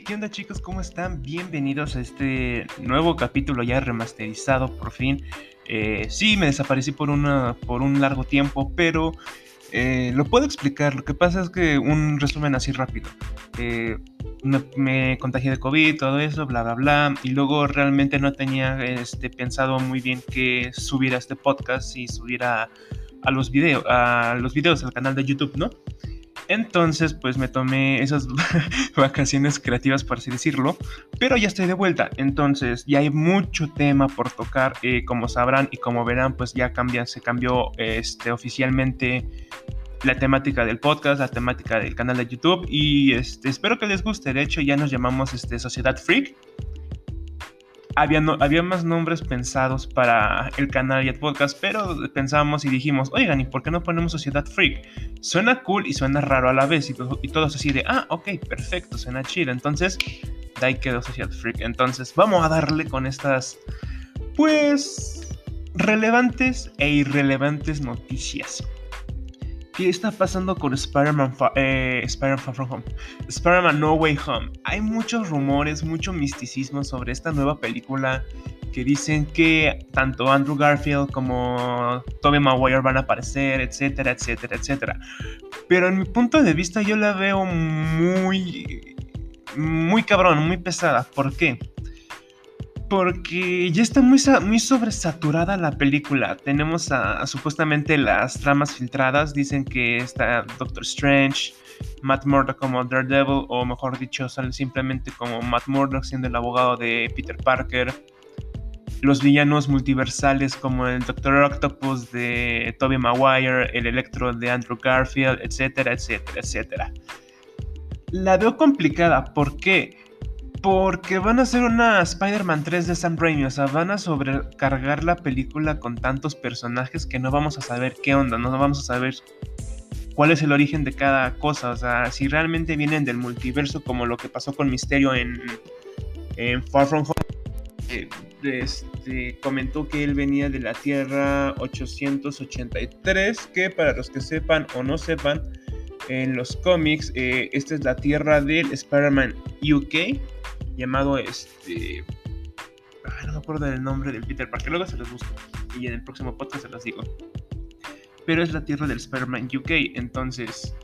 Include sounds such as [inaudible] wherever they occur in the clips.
¿qué onda chicos? ¿Cómo están? Bienvenidos a este nuevo capítulo ya remasterizado por fin. Eh, sí, me desaparecí por, una, por un largo tiempo, pero eh, lo puedo explicar. Lo que pasa es que un resumen así rápido. Eh, me, contagié de COVID, todo eso, bla, bla, bla. Y luego realmente no tenía este, pensado muy bien que subiera este podcast y subiera a los, videos a los videos al canal de YouTube, ¿no? Entonces, pues me tomé esas [laughs] vacaciones creativas, por así decirlo, pero ya estoy de vuelta. Entonces, ya hay mucho tema por tocar. Eh, como sabrán y como verán, pues ya cambia, se cambió este, oficialmente la temática del podcast, la temática del canal de YouTube. Y este, espero que les guste. De hecho, ya nos llamamos este, Sociedad Freak había, había más nombres pensados para el canal y el podcast, pero pensamos y dijimos, oigan, ¿y por qué no ponemos Sociedad Freak? Suena cool y suena raro a la vez, y, y todos así de, ah, ok, perfecto, suena chido. Entonces, de ahí quedó Sociedad Freak. Entonces, vamos a darle con estas, pues, relevantes e irrelevantes noticias. ¿Qué está pasando con Spider-Man eh, Spider From Home? Spider-Man No Way Home. Hay muchos rumores, mucho misticismo sobre esta nueva película que dicen que tanto Andrew Garfield como Tobey Maguire van a aparecer, etcétera, etcétera, etcétera. Pero en mi punto de vista yo la veo muy muy cabrón, muy pesada. ¿Por qué? Porque ya está muy, muy sobresaturada la película. Tenemos supuestamente las tramas filtradas. Dicen que está Doctor Strange, Matt Murdock como Daredevil, o mejor dicho, sale simplemente como Matt Murdock siendo el abogado de Peter Parker. Los villanos multiversales como el Doctor Octopus de Tobey Maguire, el Electro de Andrew Garfield, etcétera, etcétera, etcétera. La veo complicada, ¿por qué? Porque van a hacer una Spider-Man 3 de Sam Raimi, o sea, van a sobrecargar la película con tantos personajes que no vamos a saber qué onda, no vamos a saber cuál es el origen de cada cosa, o sea, si realmente vienen del multiverso como lo que pasó con Misterio en, Far From Home. Este, comentó que él venía de la Tierra 883, que para los que sepan o no sepan, en los cómics, eh, esta es la Tierra del Spider-Man UK llamado este. no me acuerdo del nombre del Peter Parker, luego se los busco y en el próximo podcast se los digo. Pero es la tierra del Spider-Man UK, entonces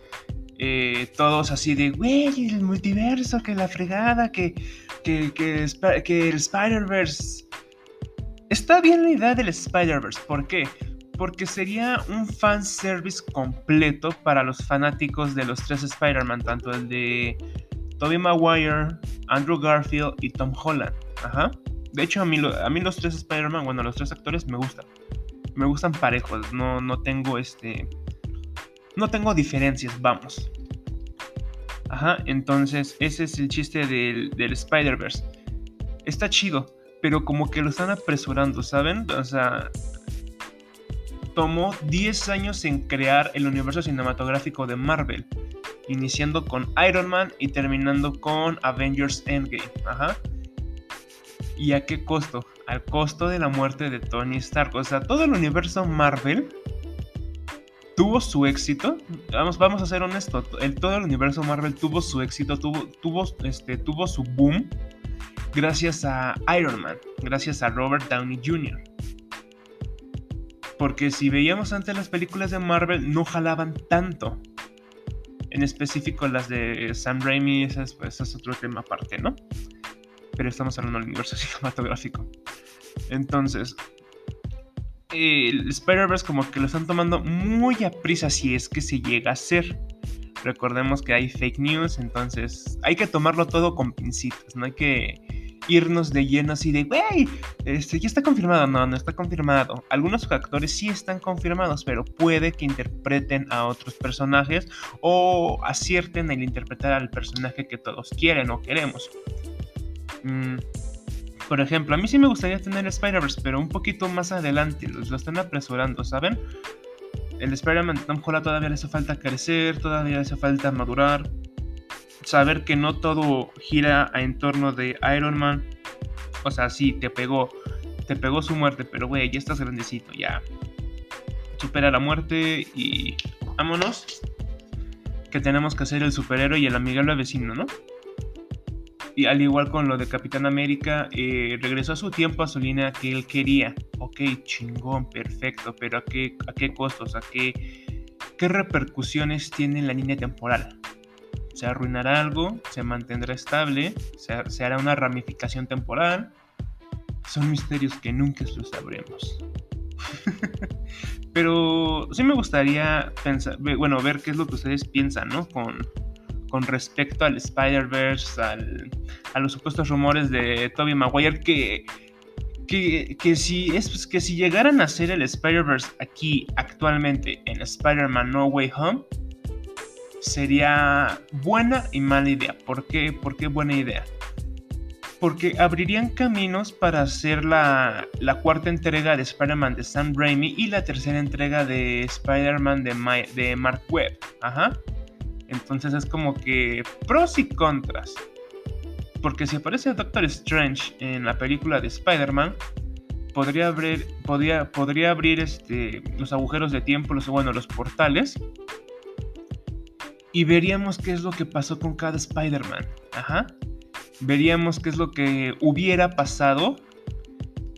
eh, todos así de, güey, el multiverso, que la fregada, que, que, que, que el Spider-Verse. Está bien la idea del Spider-Verse, ¿por qué? Porque sería un fanservice completo para los fanáticos de los tres Spider-Man, tanto el de Tobey Maguire, Andrew Garfield y Tom Holland. Ajá. De hecho, a mí, a mí los tres Spider-Man, bueno, los tres actores me gustan. Me gustan parejos. No, no tengo este. No tengo diferencias, vamos. Ajá, entonces ese es el chiste del, del Spider-Verse. Está chido, pero como que lo están apresurando, ¿saben? O sea, tomó 10 años en crear el universo cinematográfico de Marvel iniciando con Iron Man y terminando con Avengers Endgame. Ajá. ¿Y a qué costo? Al costo de la muerte de Tony Stark. O sea, todo el universo Marvel tuvo su éxito. Vamos, vamos a ser honestos. El, todo el universo Marvel tuvo su éxito, tuvo, tuvo, este, tuvo su boom gracias a Iron Man, gracias a Robert Downey Jr. Porque si veíamos antes las películas de Marvel, no jalaban tanto en específico las de Sam Raimi, ese es, pues, es otro tema aparte, ¿no? Pero estamos hablando del universo [laughs] cinematográfico. Entonces, el Spider-Verse como que lo están tomando muy a prisa si es que se llega a hacer. Recordemos que hay fake news, entonces hay que tomarlo todo con pincitas, no hay que irnos de lleno así de, güey, este, ya está confirmado. No, no está confirmado. Algunos actores sí están confirmados, pero puede que interpreten a otros personajes o acierten el interpretar al personaje que todos quieren o queremos. Mm, por ejemplo, a mí sí me gustaría tener Spider-Verse, pero un poquito más adelante. Los, lo están apresurando, ¿saben? El Spider-Man Tom Holland todavía le hace falta crecer, todavía le hace falta madurar saber que no todo gira en torno de Iron Man. O sea, sí, te pegó, te pegó su muerte, pero güey, ya estás grandecito, ya. Supera la muerte y vámonos. Que tenemos que ser el superhéroe y el amigable vecino, ¿no? y al igual con lo de Capitán América, eh, regresó a su tiempo, a su línea que él quería. Ok, chingón, perfecto, pero ¿a qué, a qué costos? ¿A qué, qué repercusiones tiene la línea temporal? ¿Se arruinará algo? ¿Se mantendrá estable? ¿Se, hará una ramificación temporal? Son misterios que nunca lo sabremos. [laughs] Pero sí me gustaría pensar, bueno, ver qué es lo que ustedes piensan, ¿no? Con, con respecto al Spider-Verse, a los supuestos rumores de Tobey Maguire, que, que, si, es, pues, que si llegaran a hacer el Spider-Verse aquí actualmente en Spider-Man No Way Home, sería buena y mala idea. ¿Por qué, ¿Por qué buena idea? porque abrirían caminos para hacer la, cuarta entrega de Spider-Man de Sam Raimi y la tercera entrega de Spider-Man de, de Mark Webb. Ajá. Entonces es como que pros y contras. Porque si aparece Doctor Strange en la película de Spider-Man, podría abrir, podría, podría abrir este, los agujeros de tiempo, los, bueno, los portales. Y veríamos qué es lo que pasó con cada Spider-Man. Ajá veríamos qué es lo que hubiera pasado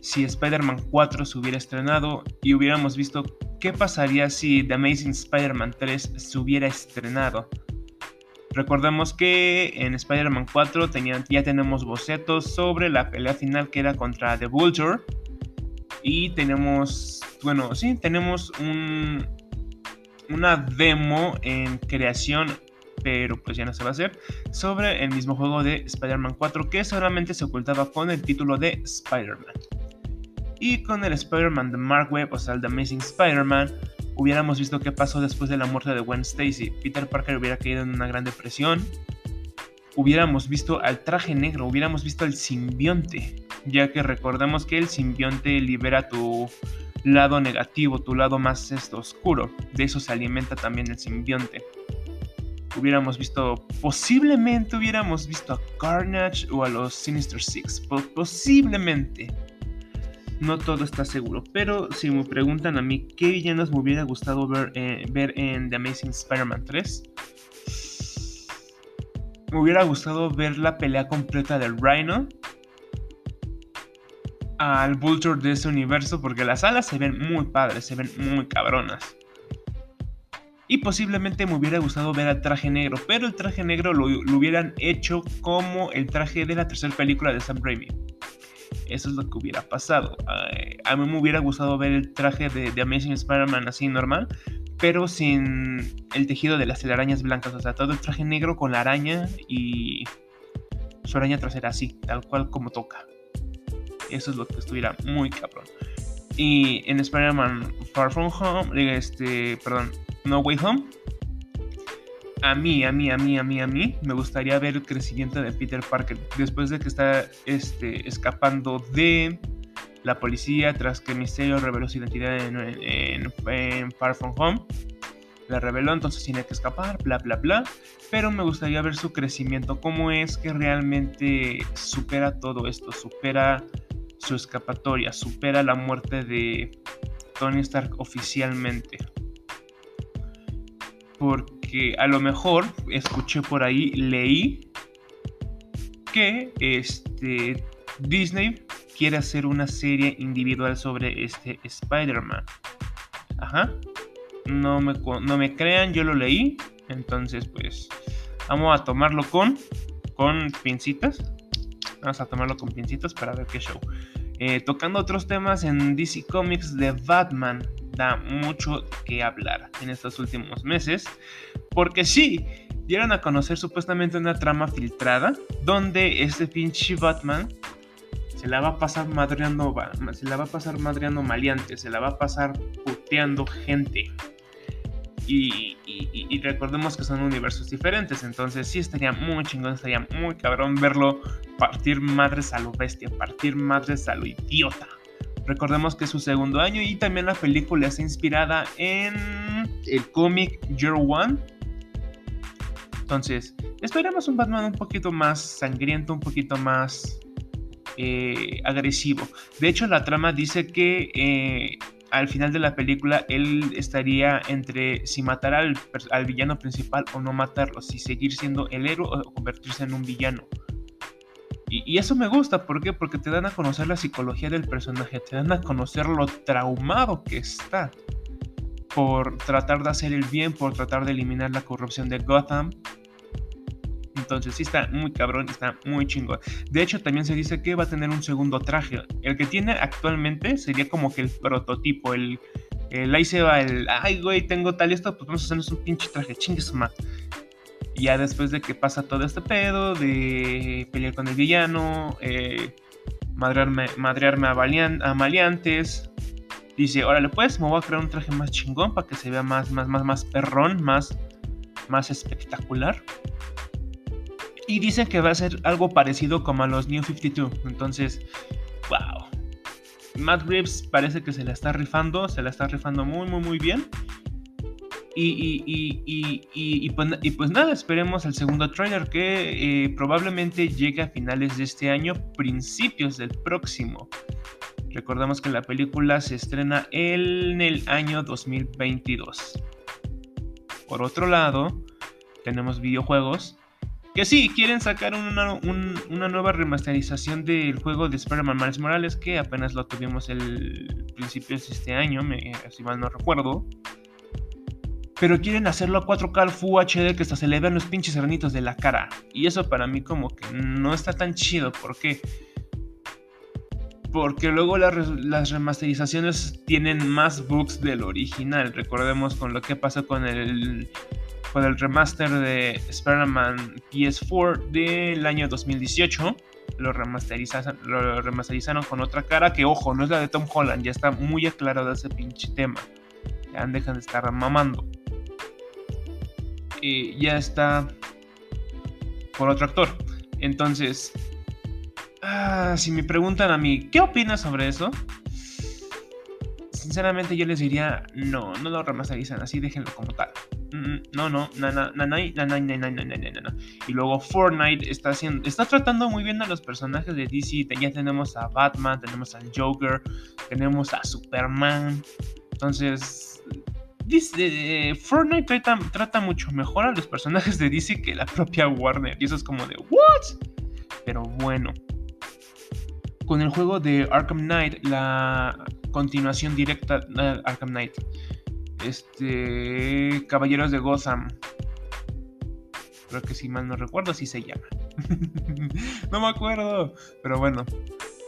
si Spider-Man 4 se hubiera estrenado y hubiéramos visto qué pasaría si The Amazing Spider-Man 3 se hubiera estrenado. Recordemos que en Spider-Man 4 ya tenemos bocetos sobre la pelea final que era contra The Vulture. Y tenemos, bueno, sí, tenemos un, una demo en creación pero pues ya no se va a hacer, sobre el mismo juego de Spider-Man 4 que solamente se ocultaba con el título de Spider-Man. Y con el Spider-Man de Mark Webb, o sea, el de Amazing Spider-Man, hubiéramos visto qué pasó después de la muerte de Gwen Stacy. Peter Parker hubiera caído en una gran depresión. Hubiéramos visto al traje negro, hubiéramos visto al simbionte, ya que recordemos que el simbionte libera tu lado negativo, tu lado más esto, oscuro. De eso se alimenta también el simbionte hubiéramos visto, posiblemente hubiéramos visto a Carnage o a los Sinister Six. Posiblemente. No todo está seguro. Pero si me preguntan a mí qué villanos me hubiera gustado ver, eh, ver en The Amazing Spider-Man 3, me hubiera gustado ver la pelea completa del Rhino al Vulture de ese universo porque las alas se ven muy padres, se ven muy cabronas. Y posiblemente me hubiera gustado ver al traje negro, pero el traje negro lo, hubieran hecho como el traje de la tercera película de Sam Raimi. Eso es lo que hubiera pasado. a mí me hubiera gustado ver el traje de, Amazing Spider-Man así normal, pero sin el tejido de las telarañas blancas. O sea, todo el traje negro con la araña y su araña trasera así, tal cual como toca. Eso es lo que estuviera muy cabrón. Y en Spider-Man Far From Home, este, perdón, no Way Home, a mí, a mí, a mí, a mí, a mí, me gustaría ver el crecimiento de Peter Parker después de que está este, escapando de la policía tras que Misterio reveló su identidad en, Far From Home. La reveló, entonces tiene que escapar, bla, bla, bla. Pero me gustaría ver su crecimiento, cómo es que realmente supera todo esto, supera su escapatoria, supera la muerte de Tony Stark oficialmente porque a lo mejor escuché por ahí, leí que este, Disney quiere hacer una serie individual sobre este Spider-Man. Ajá. No me, no me crean, yo lo leí. Entonces, pues, vamos a tomarlo con, con pincitas. Vamos a tomarlo con pincitas para ver qué show. Eh, tocando otros temas en DC Comics de Batman da mucho que hablar en estos últimos meses, porque sí, dieron a conocer supuestamente una trama filtrada donde este pinche Batman se la va a pasar madreando, se la va a pasar madreando maleante, se la va a pasar puteando gente. Y, recordemos que son universos diferentes, entonces sí estaría muy chingón, estaría muy cabrón verlo partir madres a lo bestia, partir madres a lo idiota. Recordemos que es su segundo año y también la película está inspirada en el cómic Year One. Entonces, esperamos un Batman un poquito más sangriento, un poquito más eh, agresivo. De hecho, la trama dice que eh, al final de la película él estaría entre si matar al, villano principal o no matarlo, si seguir siendo el héroe o convertirse en un villano. Y eso me gusta, ¿por qué? Porque te dan a conocer la psicología del personaje, te dan a conocer lo traumado que está por tratar de hacer el bien, por tratar de eliminar la corrupción de Gotham. Entonces sí está muy cabrón, está muy chingón. De hecho, también se dice que va a tener un segundo traje. El que tiene actualmente sería como que el prototipo, el, el ahí se va el, ay güey, tengo tal y esto, pues vamos a hacernos un pinche traje, chingues más. Ya después de que pasa todo este pedo, de pelear con el villano, eh, madrearme, a, a maleantes, dice, órale pues, me voy a crear un traje más chingón para que se vea más, más, más, más perrón, más, más espectacular. Y dicen que va a ser algo parecido como a los New 52. Entonces, wow. Matt Reeves parece que se la está rifando, se la está rifando muy, muy, muy bien. Y, y, pues, y, pues, nada, esperemos el segundo trailer que eh, probablemente llegue a finales de este año, principios del próximo. Recordemos que la película se estrena en el año 2022. Por otro lado, tenemos videojuegos que sí, quieren sacar una, nueva remasterización del juego de Spider-Man Miles Morales, que apenas lo tuvimos el principio de este año, si mal no recuerdo. Pero quieren hacerlo a 4K Full HD que hasta se le vean los pinches granitos de la cara. Y eso para mí como que no está tan chido. ¿Por qué? Porque luego las remasterizaciones tienen más bugs del original. Recordemos con lo que pasó con el con el remaster de Spider-Man PS4 del año 2018. Lo remasterizaron, con otra cara que, ojo, no es la de Tom Holland, ya está muy aclarado ese pinche tema. Ya dejan de estar mamando. Y ya está por otro actor. Entonces, ah, si me preguntan a mí, ¿qué opinas sobre eso? Sinceramente yo les diría, no, no lo remasterizan así, déjenlo como tal no, no, Y luego Fortnite está haciendo, está tratando muy bien a los personajes de DC. Ya tenemos a Batman, tenemos al Joker, tenemos a Superman. Entonces, dice, Fortnite trata, trata mucho mejor a los personajes de DC que la propia Warner. Y eso es como de, ¿what? Pero bueno. Con el juego de Arkham Knight, la continuación directa de Arkham Knight este Caballeros de Gotham. Creo que si mal no recuerdo así se llama. [laughs] no me acuerdo, pero bueno,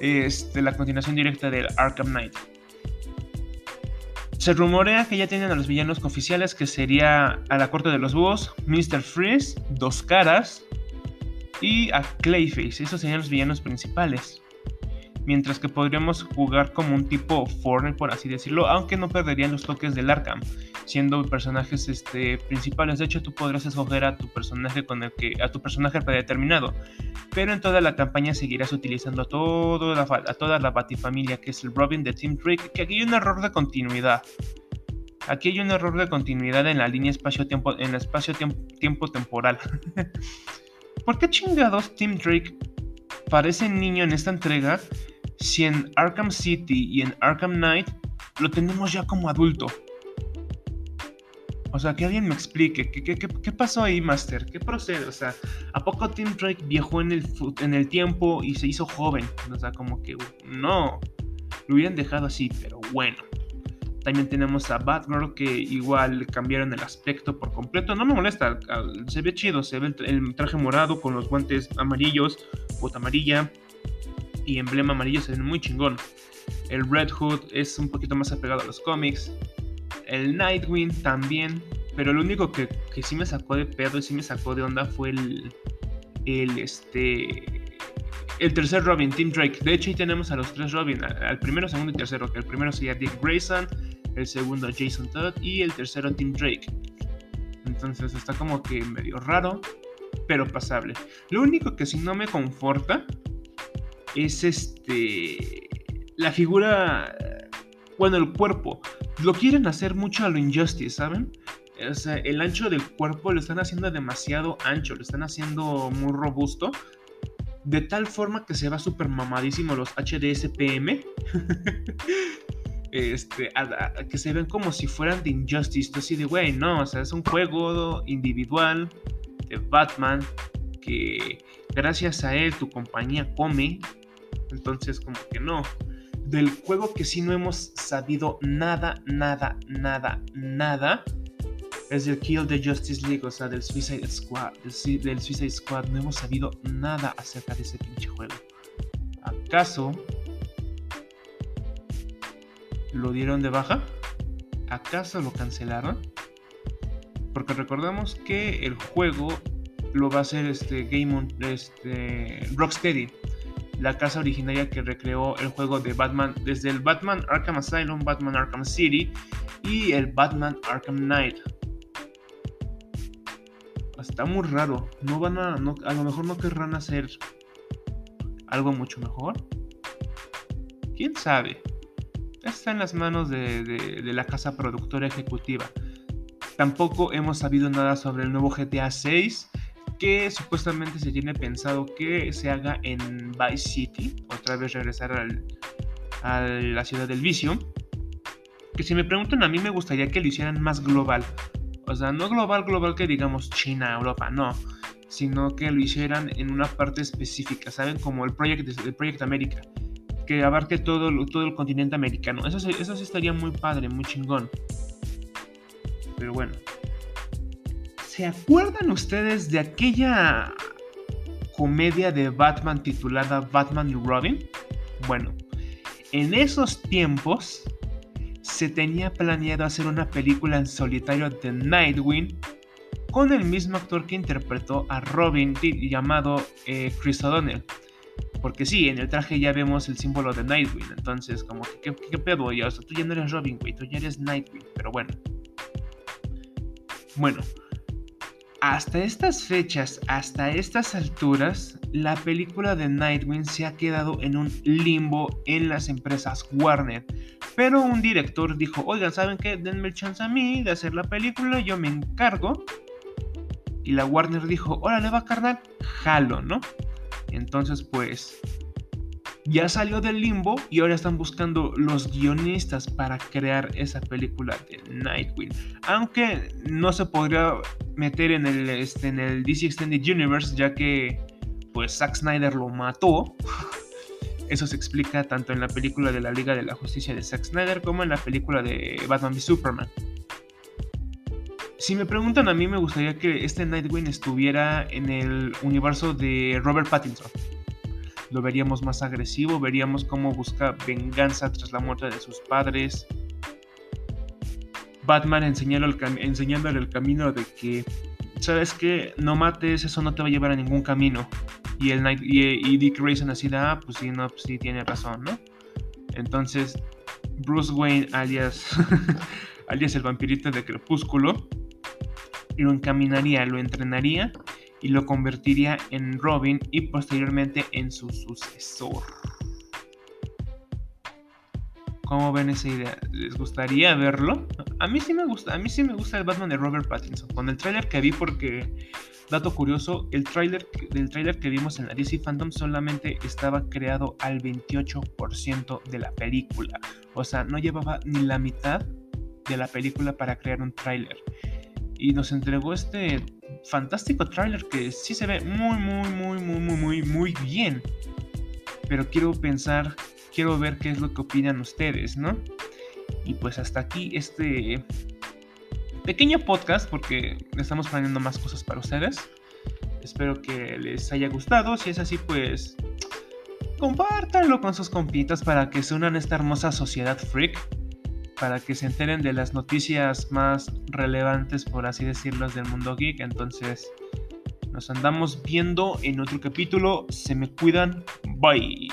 este la continuación directa del Arkham Knight. Se rumorea que ya tienen a los villanos oficiales que sería a la corte de los búhos, Mr. Freeze, Dos Caras y a Clayface. Esos serían los villanos principales mientras que podríamos jugar como un tipo Fortnite, por así decirlo, aunque no perderían los toques del Arkham, siendo personajes este, principales. De hecho, tú podrás escoger a tu personaje con el que, a tu personaje predeterminado, pero en toda la campaña seguirás utilizando a, todo la, a toda la Batifamilia, que es el Robin de Team Drake, que aquí hay un error de continuidad. Aquí hay un error de continuidad en la línea espacio-tiempo, en el espacio-tiempo temporal. [laughs] ¿Por qué chingados Team Drake parece niño en esta entrega si en Arkham City y en Arkham Knight lo tenemos ya como adulto. O sea, que alguien me explique, ¿qué, pasó ahí, Master? ¿Qué procede? O sea, ¿a poco Tim Drake viajó en el, en el tiempo y se hizo joven? O sea, como que no, lo hubieran dejado así, pero bueno. También tenemos a Batgirl que igual cambiaron el aspecto por completo. No me molesta, se ve chido, se ve el traje morado con los guantes amarillos, bota amarilla y emblema amarillo se ven muy chingón. El Red Hood es un poquito más apegado a los cómics. El Nightwing también. Pero lo único que, que sí me sacó de pedo y sí me sacó de onda fue el. El este. El tercer Robin, Tim Drake. De hecho, ahí tenemos a los tres Robin. Al primero, segundo y tercero. Que el primero sería Dick Grayson. El segundo Jason Todd. Y el tercero Tim Drake. Entonces está como que medio raro. Pero pasable. Lo único que sí no me conforta es este la figura, bueno, el cuerpo. Lo quieren hacer mucho a lo Injustice, ¿saben? O sea, el ancho del cuerpo lo están haciendo demasiado ancho, lo están haciendo muy robusto. De tal forma que se va súper mamadísimo los HDSPM. [laughs] este, que se ven como si fueran de Injustice. Así de, güey, no, o sea, es un juego individual de Batman que gracias a él tu compañía come. Entonces como que no. Del juego que sí no hemos sabido nada, nada, nada, nada. Es el Kill the Justice League, o sea, del Suicide Squad. Del, Suicide Squad. No hemos sabido nada acerca de ese pinche juego. ¿Acaso lo dieron de baja? ¿Acaso lo cancelaron? Porque recordamos que el juego lo va a hacer este Game on, este, Rocksteady, la casa originaria que recreó el juego de Batman desde el Batman Arkham Asylum, Batman Arkham City y el Batman Arkham Knight. Está muy raro. No van a, a lo mejor no querrán hacer algo mucho mejor. ¿Quién sabe? Está en las manos de la casa productora ejecutiva. Tampoco hemos sabido nada sobre el nuevo GTA 6 que supuestamente se tiene pensado que se haga en Vice City, otra vez regresar a la ciudad del vicio. Que si me preguntan a mí me gustaría que lo hicieran más global. O sea, no global, global que digamos China, Europa, no. Sino que lo hicieran en una parte específica, ¿saben? Como el Project, el Project America. Que abarque todo, todo el continente americano. Eso, eso sí estaría muy padre, muy chingón. Pero bueno. ¿Se acuerdan ustedes de aquella comedia de Batman titulada Batman y Robin? Bueno, en esos tiempos se tenía planeado hacer una película en solitario de Nightwing con el mismo actor que interpretó a Robin llamado eh, Chris O'Donnell. Porque sí, en el traje ya vemos el símbolo de Nightwing. Entonces, como que, ¿qué, pedo? Ya, o sea, tú ya no eres Robin, güey, tú ya eres Nightwing. Pero bueno. Bueno, hasta estas fechas, hasta estas alturas, la película de Nightwing se ha quedado en un limbo en las empresas Warner. Pero un director dijo, oigan, ¿saben qué? Denme el chance a mí de hacer la película, yo me encargo. Y la Warner dijo, órale va carnal, jalo, ¿no? Entonces pues ya salió del limbo y ahora están buscando los guionistas para crear esa película de Nightwing. Aunque no se podría meter en el, este, DC Extended Universe ya que pues Zack Snyder lo mató. [laughs] Eso se explica tanto en la película de la Liga de la Justicia de Zack Snyder como en la película de Batman v Superman. Si me preguntan a mí, me gustaría que este Nightwing estuviera en el universo de Robert Pattinson lo veríamos más agresivo, veríamos cómo busca venganza tras la muerte de sus padres. Batman enseñándole el, camino de que, ¿sabes qué? No mates, eso no te va a llevar a ningún camino. Y, el y, Dick Grayson así de, ah, pues sí, no, pues sí, tiene razón, ¿no? Entonces, Bruce Wayne, alias, [laughs] alias el vampirito de Crepúsculo, lo encaminaría, lo entrenaría y lo convertiría en Robin y posteriormente en su sucesor. ¿Cómo ven esa idea? ¿Les gustaría verlo? A mí sí me gusta, a mí sí me gusta el Batman de Robert Pattinson. Con el tráiler que vi porque dato curioso, el tráiler del tráiler que vimos en la DC Fandom solamente estaba creado al 28% de la película. O sea, no llevaba ni la mitad de la película para crear un tráiler. Y nos entregó este fantástico tráiler que sí se ve muy, muy, muy, muy, muy, muy, muy bien. Pero quiero pensar, quiero ver qué es lo que opinan ustedes, ¿no? Y pues hasta aquí este pequeño podcast porque estamos planeando más cosas para ustedes. Espero que les haya gustado. Si es así, pues compártanlo con sus compitas para que se unan a esta hermosa sociedad freak para que se enteren de las noticias más relevantes, por así decirlo, del mundo geek. Entonces, nos andamos viendo en otro capítulo. Se me cuidan. Bye.